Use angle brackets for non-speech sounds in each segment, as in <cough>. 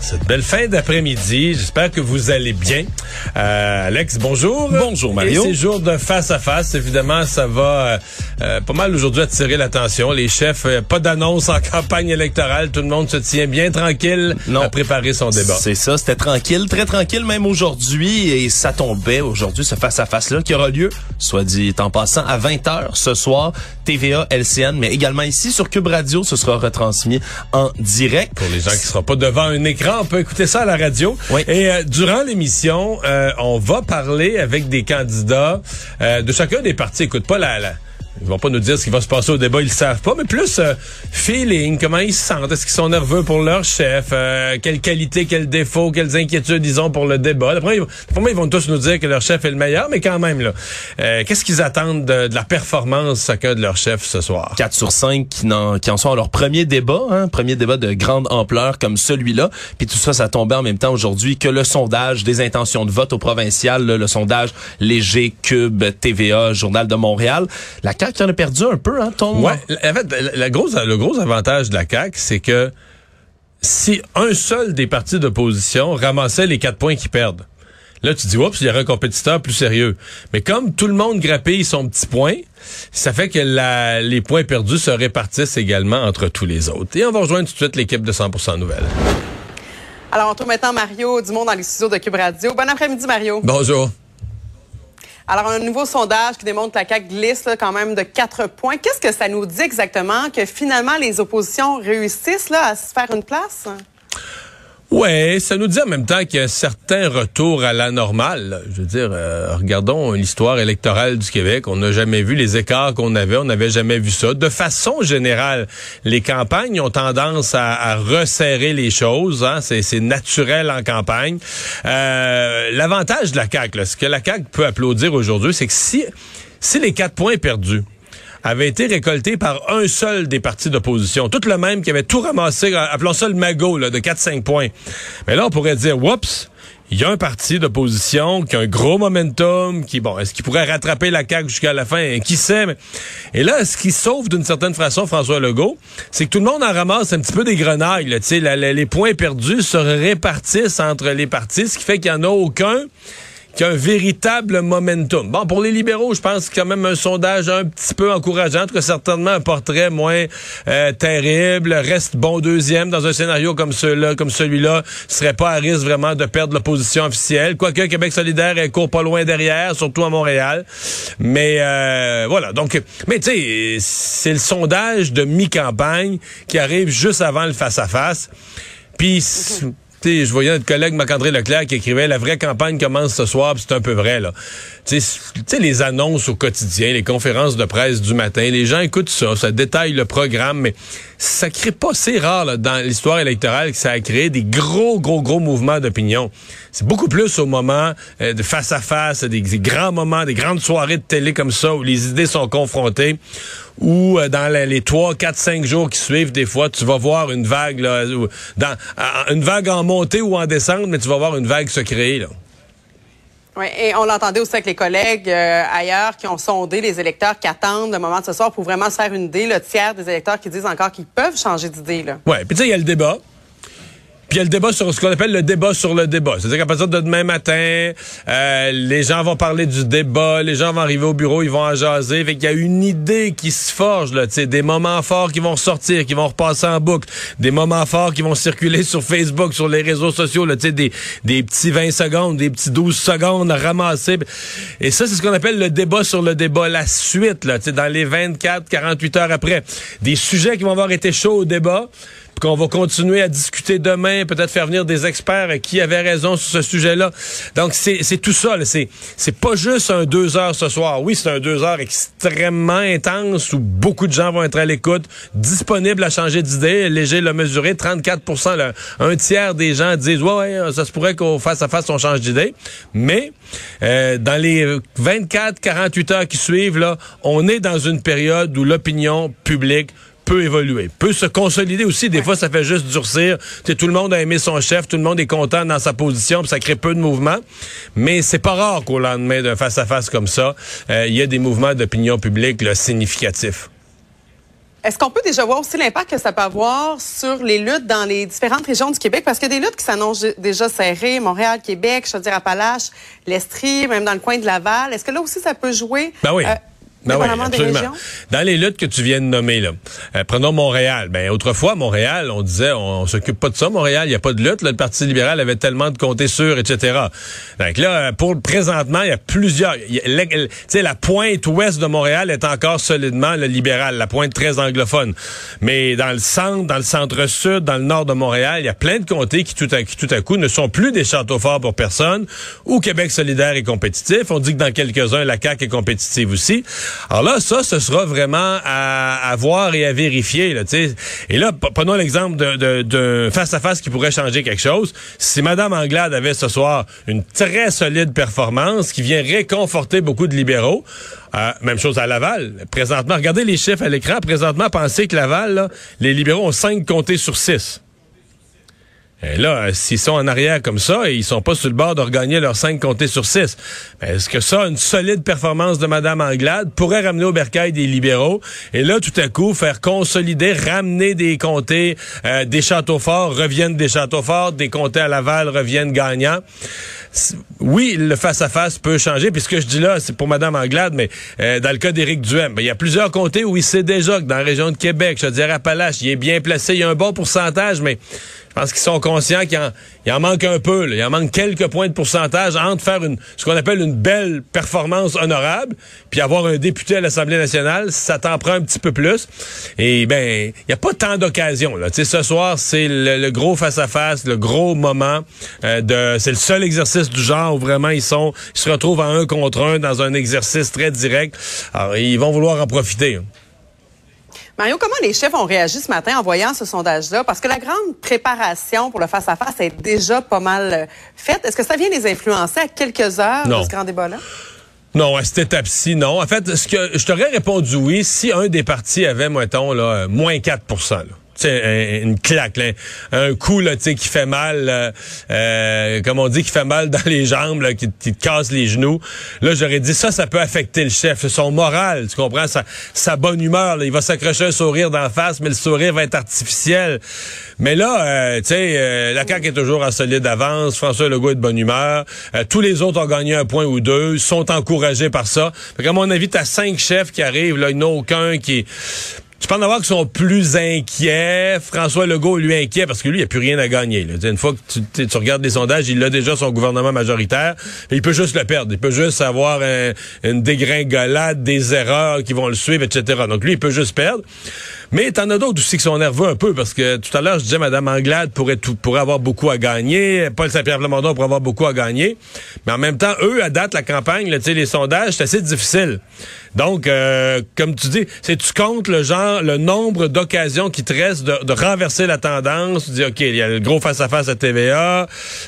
Cette belle fin d'après-midi, j'espère que vous allez bien. Euh, Alex, bonjour. Bonjour Mario. Et ces jours de face à face, évidemment, ça va euh, euh, pas mal aujourd'hui attirer l'attention. Les chefs, euh, pas d'annonce en <laughs> campagne électorale, tout le monde se tient bien tranquille Non. à préparer son débat. C'est ça, c'était tranquille, très tranquille même aujourd'hui et ça tombait aujourd'hui ce face à face là qui aura lieu, soit dit en passant à 20h ce soir, TVA, LCN mais également ici sur Cube Radio, ce sera retransmis en direct. Pour les gens qui ne seront pas devant un écran, on peut écouter ça à la radio. Oui. Et euh, durant l'émission, euh, on va parler avec des candidats euh, de chacun des partis. Écoute pas la, la ils vont pas nous dire ce qui va se passer au débat, ils le savent pas, mais plus euh, feeling, comment ils se sentent, est-ce qu'ils sont nerveux pour leur chef, euh, quelles qualités, quels défauts, quelles inquiétudes ils ont pour le débat? D'après moi, ils- vont tous nous dire que leur chef est le meilleur, mais quand même, là, euh, qu'est-ce qu'ils attendent de, la performance chacun de leur chef ce soir? 4 sur 5 qui, n'en- qui en sont à leur premier débat, hein, premier débat de grande ampleur comme celui-là. Puis tout ça, ça tombait en même temps aujourd'hui que le sondage des intentions de vote au provincial, le sondage Léger, Cube, TVA, Journal de Montréal. La CAQ en a perdu un peu, hein, ton... Ouais, en fait, la- la grosse, le gros avantage de la CAQ, c'est que si un seul des partis d'opposition ramassait les quatre points qu'ils perdent, là, tu dis, oups, il y aurait un compétiteur plus sérieux. Mais comme tout le monde grappille son petit point, ça fait que la- les points perdus se répartissent également entre tous les autres. Et on va rejoindre tout de suite l'équipe de 100% Nouvelles. Alors, on trouve maintenant Mario Dumont dans les studios de Cube Radio. Bon après-midi, Mario. Bonjour. Alors, un nouveau sondage qui démontre la CAQ glisse quand même de quatre points. Qu'est-ce que ça nous dit exactement que finalement les oppositions réussissent à se faire une place? Ouais, ça nous dit en même temps qu'il y a un certain retour à la normale. Je veux dire, euh, regardons l'histoire électorale du Québec. On n'a jamais vu les écarts qu'on avait. On n'avait jamais vu ça. De façon générale, les campagnes ont tendance à, resserrer les choses. Hein. C'est, c'est naturel en campagne. Euh, l'avantage de la CAQ, là, ce que la CAQ peut applaudir aujourd'hui, c'est que si, si les quatre points perdus, avait été récolté par un seul des partis d'opposition. Tout le même qui avait tout ramassé, euh, appelons ça le magot, là, de 4-5 points. Mais là, on pourrait dire, whoops, il y a un parti d'opposition qui a un gros momentum, qui, bon, est-ce qu'il pourrait rattraper la CAQ jusqu'à la fin? Qui sait? Et là, ce qui sauve d'une certaine façon François Legault, c'est que tout le monde en ramasse un petit peu des grenailles. Là, la- les points perdus se répartissent entre les partis, ce qui fait qu'il n'y en a aucun qui a un véritable momentum. Bon, pour les libéraux, je pense quand même un sondage un petit peu encourageant, en tout cas certainement un portrait moins euh, terrible, reste bon deuxième dans un scénario comme celui-là, comme celui-là, serait pas à risque vraiment de perdre l'opposition officielle. Quoique Québec solidaire est court pas loin derrière, surtout à Montréal. Mais euh, voilà, donc, mais tu sais, c'est le sondage de mi-campagne qui arrive juste avant le face-à-face. Puis, tu je voyais notre collègue Marc-André Leclerc qui écrivait La vraie campagne commence ce soir, c'est un peu vrai, là. Tu sais, les annonces au quotidien, les conférences de presse du matin, les gens écoutent ça, ça détaille le programme, mais ça crée pas, c'est rare, dans l'histoire électorale que ça a créé des gros, gros, gros mouvements d'opinion. C'est beaucoup plus au moment euh, de face à face, des, des grands moments, des grandes soirées de télé comme ça, où les idées sont confrontées ou euh, dans les trois, quatre, cinq jours qui suivent, des fois, tu vas voir une vague, là, dans, une vague en montée ou en descente, mais tu vas voir une vague se créer. Là. Oui, et on l'entendait aussi avec les collègues euh, ailleurs qui ont sondé les électeurs qui attendent le moment de ce soir pour vraiment se faire une idée. Le tiers des électeurs qui disent encore qu'ils peuvent changer d'idée. Ouais, puis tu sais, il y a le débat. Puis il y a le débat sur ce qu'on appelle le débat sur le débat. C'est-à-dire qu'à partir de demain matin, euh, les gens vont parler du débat, les gens vont arriver au bureau, ils vont en jaser. Fait qu'il y a une idée qui se forge, là, tu sais, des moments forts qui vont ressortir, qui vont repasser en boucle, des moments forts qui vont circuler sur Facebook, sur les réseaux sociaux, là, tu sais, des, des petits 20 secondes, des petits 12 secondes à ramasser. Et ça, c'est ce qu'on appelle le débat sur le débat, la suite, là, tu sais, dans les 24, 48 heures après. Des sujets qui vont avoir été chauds au débat, qu'on va continuer à discuter demain, peut-être faire venir des experts qui avaient raison sur ce sujet-là. Donc, c'est tout ça. C'est pas juste un deux heures ce soir. Oui, c'est un deux heures extrêmement intense où beaucoup de gens vont être à l'écoute, disponibles à changer d'idée. Léger l'a mesuré, 34% un tiers des gens disent, ouais, ouais, ça se pourrait qu'au face à face, on change d'idée. Mais euh, dans les 24, 48 heures qui suivent, là, on est dans une période où l'opinion publique peut évoluer, peut se consolider aussi. Des fois, ça fait juste durcir. tout le monde a aimé son chef, tout le monde est content dans sa position, puis ça crée peu de mouvements. Mais c'est pas rare qu'au lendemain d'un face-à-face comme ça, euh, il y ait des mouvements d'opinion publique significatifs. Est-ce qu'on peut déjà voir aussi l'impact que ça peut avoir sur les luttes dans les différentes régions du Québec? Parce qu'il y a des luttes qui s'annoncent déjà serrées, Montréal, Québec, Chaudière-Appalaches, l'Estrie, même dans le coin de Laval. Est-ce que là aussi, ça peut jouer? Ben oui. Euh, ben oui, absolument. Dans les luttes que tu viens de nommer, là, euh, prenons Montréal. Ben autrefois, Montréal, on disait, on, s'occupe pas de ça. Montréal, il n'y a pas de lutte. le Parti libéral avait tellement de comtés sûrs, etc. Donc là, pour présentement, il y a plusieurs. Tu sais, la pointe ouest de Montréal est encore solidement le libéral, la pointe très anglophone. Mais dans le centre, dans le centre-sud, dans le nord de Montréal, il y a plein de comtés qui tout à, qui, tout à coup ne sont plus des châteaux forts pour personne. Ou Québec solidaire est compétitif. On dit que dans quelques-uns, la CAQ est compétitive aussi. Alors là, ça, ce sera vraiment à, voir et à vérifier. Là, et là, prenons l'exemple d'un face-à-face qui pourrait changer quelque chose. Si Mme Anglade avait ce soir une très solide performance qui vient réconforter beaucoup de libéraux, euh, même chose à Laval. Présentement, regardez les chiffres à l'écran. Présentement, pensez que Laval, les libéraux ont cinq comptés sur six. Et là, euh, s'ils sont en arrière comme ça et ils sont pas sur le bord de regagner leurs cinq comtés sur six, est-ce que ça, une solide performance de Mme Anglade pourrait ramener au bercail des libéraux et là, tout à coup, faire consolider, ramener des comtés, euh, des châteaux forts reviennent des châteaux forts, des comtés à Laval reviennent gagnants oui, le face-à-face peut changer. Puis ce que je dis là, c'est pour Mme Anglade, mais euh, dans le cas d'Éric Duhem, ben, il y a plusieurs comtés où il sait déjà que dans la région de Québec, je dirais Appalaches, il est bien placé, il y a un bon pourcentage, mais pense qu'ils sont conscients qu'il en, en, manque un peu. Il en manque quelques points de pourcentage entre faire une, ce qu'on appelle une belle performance honorable, puis avoir un député à l'Assemblée nationale, ça t'en prend un petit peu plus. Et ben, il n'y a pas tant d'occasions. Ce soir, c'est le, gros face-à-face, le gros moment. Euh, de, c'est le seul exercice du genre où vraiment ils sont, ils se retrouvent en un contre un dans un exercice très direct. Alors, ils vont vouloir en profiter. Mario, comment les chefs ont réagi ce matin en voyant ce sondage-là? Parce que la grande préparation pour le face-à-face est déjà pas mal euh, faite. Est-ce que ça vient les influencer à quelques heures de ce grand débat-là? Non, à cette étape-ci, non. En fait, ce que je t'aurais répondu oui si un des partis avait, mettons, là, moins 4 là une claque, un coup là, qui fait mal, euh, euh, comme on dit, qui fait mal <laughs> dans les jambes, là, qui, te casse les genoux. Là, j'aurais dit ça, ça peut affecter le chef, son moral, tu comprends, sa, bonne humeur. il va s'accrocher un sourire d'en face, mais le sourire va être artificiel. Mais là, euh, tu sais, la CAQ est toujours en solide avance. François Legault est de bonne humeur. tous les autres ont gagné un point ou deux, sont encouragés par ça. Fait à mon avis, t'as cinq chefs qui arrivent, là, il n'y aucun qui tu peux en avoir qui sont plus inquiets? François Legault, lui, inquiet parce que lui, il a plus rien à gagner. Une fois que tu, regardes les sondages, il a déjà son gouvernement majoritaire. il peut juste le perdre. Il peut juste avoir une dégringolade, des erreurs qui vont le suivre, etc. Donc lui, il peut juste perdre. Mais t'en as d'autres aussi qui sont nerveux un peu parce que tout à l'heure, je disais Mme Anglade pourrait, tout, pourrait avoir beaucoup à gagner. Paul Saint-Pierre Plamondon pourrait avoir beaucoup à gagner. Mais en même temps, eux, à date, la campagne, là, les sondages, c'est assez difficile. Donc, euh, comme tu dis, c'est tu comptes le genre, le nombre d'occasions qui te restent de, renverser la tendance? Tu dis, OK, il y a le gros face-à-face -à, TVA.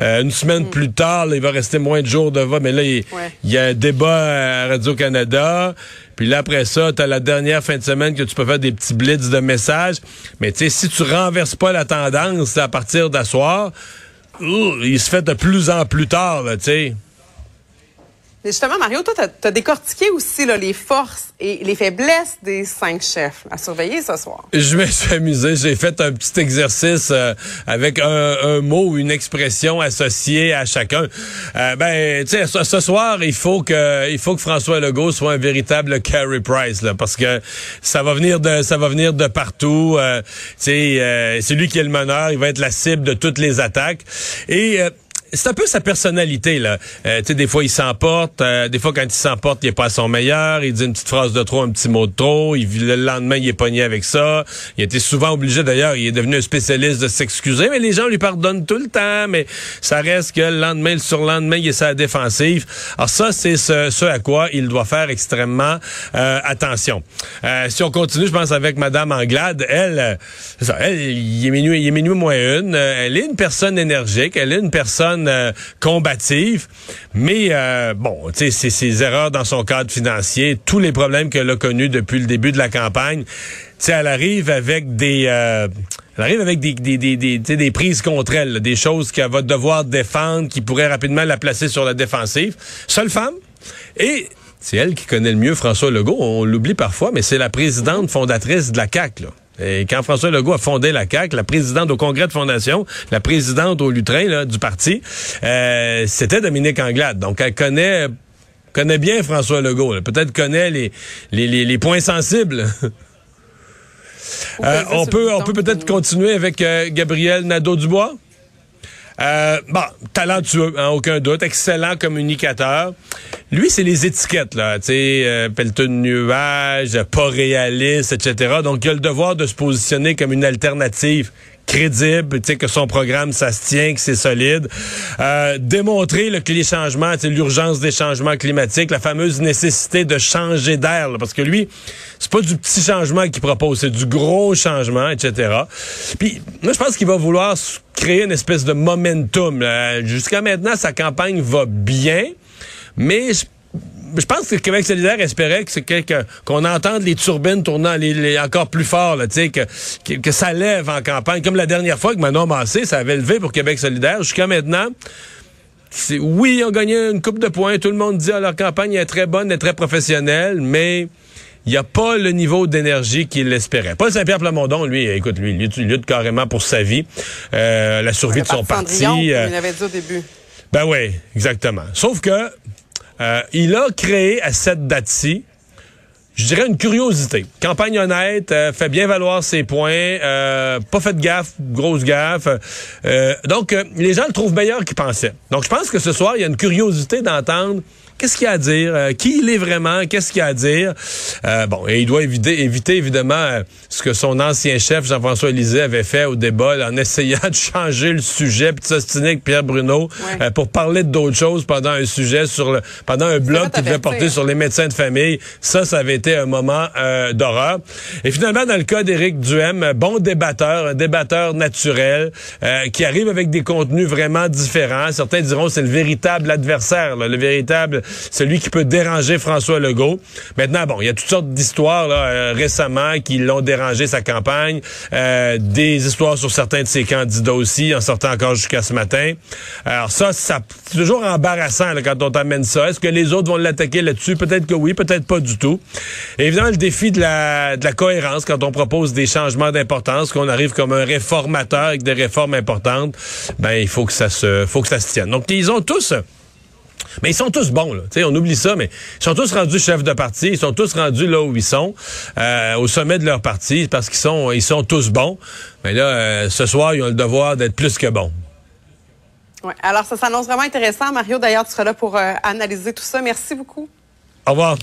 Euh, une semaine mm. plus tard, il va rester moins de jours de vote. Mais là, il, y a un débat à Radio-Canada. Puis là, après ça, tu as la dernière fin de semaine que tu peux faire des petits blitz de messages. Mais tu sais, si tu renverses pas la tendance à partir d'asseoir, il se fait de plus en plus tard, tu sais justement, Mario, toi, tu as, décortiqué aussi là, les forces et les faiblesses des cinq chefs à surveiller ce soir. Je me suis amusé. J'ai fait un petit exercice euh, avec un, mot ou une expression associée à chacun. Euh, ben, tu sais, ce, soir, il faut que il faut que François Legault soit un véritable Carey Price, là, parce que ça va venir de ça va venir de partout. Euh, tu sais, c'est lui qui est le meneur. Il va être la cible de toutes les attaques. Et c'est un peu sa personnalité là. Euh, tu sais, des fois il s'emporte, euh, des fois quand il s'emporte, il est pas à son meilleur, il dit une petite phrase de trop, un petit mot de trop, il, le lendemain il est pogné avec ça. Il était souvent obligé d'ailleurs, il est devenu un spécialiste de s'excuser, mais les gens lui pardonnent tout le temps, mais ça reste que le lendemain, le surlendemain, il est sa défensive. Alors ça, c'est ce, ce, à quoi il doit faire extrêmement euh, attention. si on continue, je pense avec Madame Anglade, elle, ça, elle, il est minuit, il est minuit moins une, elle est une personne énergique, elle est une personne euh, combative, mais euh, bon, tu sais, ses erreurs dans son cadre financier, tous les problèmes qu'elle a connus depuis le début de la campagne. Tu sais, elle arrive avec des euh, elle arrive avec des, des, des, des, des prises contre elle, des choses qu'elle va devoir défendre, qui pourraient rapidement la placer sur la défensive. Seule femme. Et c'est elle qui connaît le mieux François Legault. On l'oublie parfois, mais c'est la présidente fondatrice de la CAQ. Là. Et quand François Legault a fondé la CAQ, la présidente au congrès de fondation, la présidente au lutrin du parti, euh, c'était Dominique Anglade. Donc, elle connaît connaît bien François Legault. Peut-être connaît les, les, les, points sensibles. Euh, on peut on peut peut-être continuer avec euh, Gabriel Nadeau-Dubois? Euh, bon, talentueux, hein, aucun doute, excellent communicateur. Lui, c'est les étiquettes, là, tu sais, euh, de nuage, pas réaliste, etc. Donc, il a le devoir de se positionner comme une alternative crédible, que son programme ça se tient, que c'est solide. Euh, démontrer le que les changements, l'urgence des changements climatiques, la fameuse nécessité de changer d'air, parce que lui, c'est pas du petit changement qu'il propose, c'est du gros changement, etc. Puis moi, je pense qu'il va vouloir créer une espèce de momentum. Jusqu'à maintenant, sa campagne va bien, mais je je pense que Québec solidaire espérait que c'est qu'on entende les turbines tournant les, encore plus fort, là, que, que, que ça lève en campagne. Comme la dernière fois que Manon Massé, ça avait levé pour Québec solidaire. Jusqu'à maintenant, oui, ils ont gagné une coupe de points. Tout le monde dit que ah, leur campagne est très bonne, est très professionnelle, mais il n'y a pas le niveau d'énergie qu'il espérait. Paul Saint-Pierre Plamondon, lui, écoute, lui, il lutte, carrément pour sa vie, euh, la survie de son parti. Euh, il avait dit au début. Ben oui, exactement. Sauf que euh, il a créé à cette date-ci, je dirais une curiosité. Campagne honnête, euh, fait bien valoir ses points, euh, pas fait de gaffe, grosse gaffe. donc, les gens le trouvent meilleur qu'ils pensaient. Donc, je pense que ce soir, il y a une curiosité d'entendre qu'est-ce qu'il a à dire, euh, qui il est vraiment, qu'est-ce qu'il a à dire? Euh, bon, et il doit éviter, éviter évidemment euh, ce que son ancien chef, Jean-François Élysée, avait fait au débat en essayant <laughs> de changer le sujet, puis de s'ostiner avec Pierre Bruno pour parler d'autres choses pendant un sujet sur le, pendant un blog qui devait porter sur les médecins de famille. Ça, ça avait été un moment d'horreur. Et finalement, dans le cas d'Éric Duhem, bon débatteur, un débatteur naturel, qui arrive avec des contenus vraiment différents. Certains diront c'est le véritable adversaire, le véritable celui qui peut déranger François Legault. Maintenant, bon, il y a toutes sortes d'histoires euh, récemment qui l'ont dérangé sa campagne, euh, des histoires sur certains de ses candidats aussi, en sortant encore jusqu'à ce matin. Alors ça, c'est toujours embarrassant quand on t'amène ça. Est-ce que les autres vont l'attaquer là-dessus? Peut-être que oui, peut-être pas du tout. Évidemment, le défi de la, de la cohérence quand on propose des changements d'importance, qu'on arrive comme un réformateur avec des réformes importantes, ben il faut que ça se, faut que ça se tienne. Donc ils ont tous mais ils sont tous bons, là. on oublie ça, mais ils sont tous rendus chefs de parti. Ils sont tous rendus là où ils sont, euh, au sommet de leur parti, parce qu'ils sont, ils sont tous bons. Mais là, euh, ce soir, ils ont le devoir d'être plus que bons. Ouais. Alors, ça s'annonce vraiment intéressant. Mario, d'ailleurs, tu seras là pour euh, analyser tout ça. Merci beaucoup. Au revoir.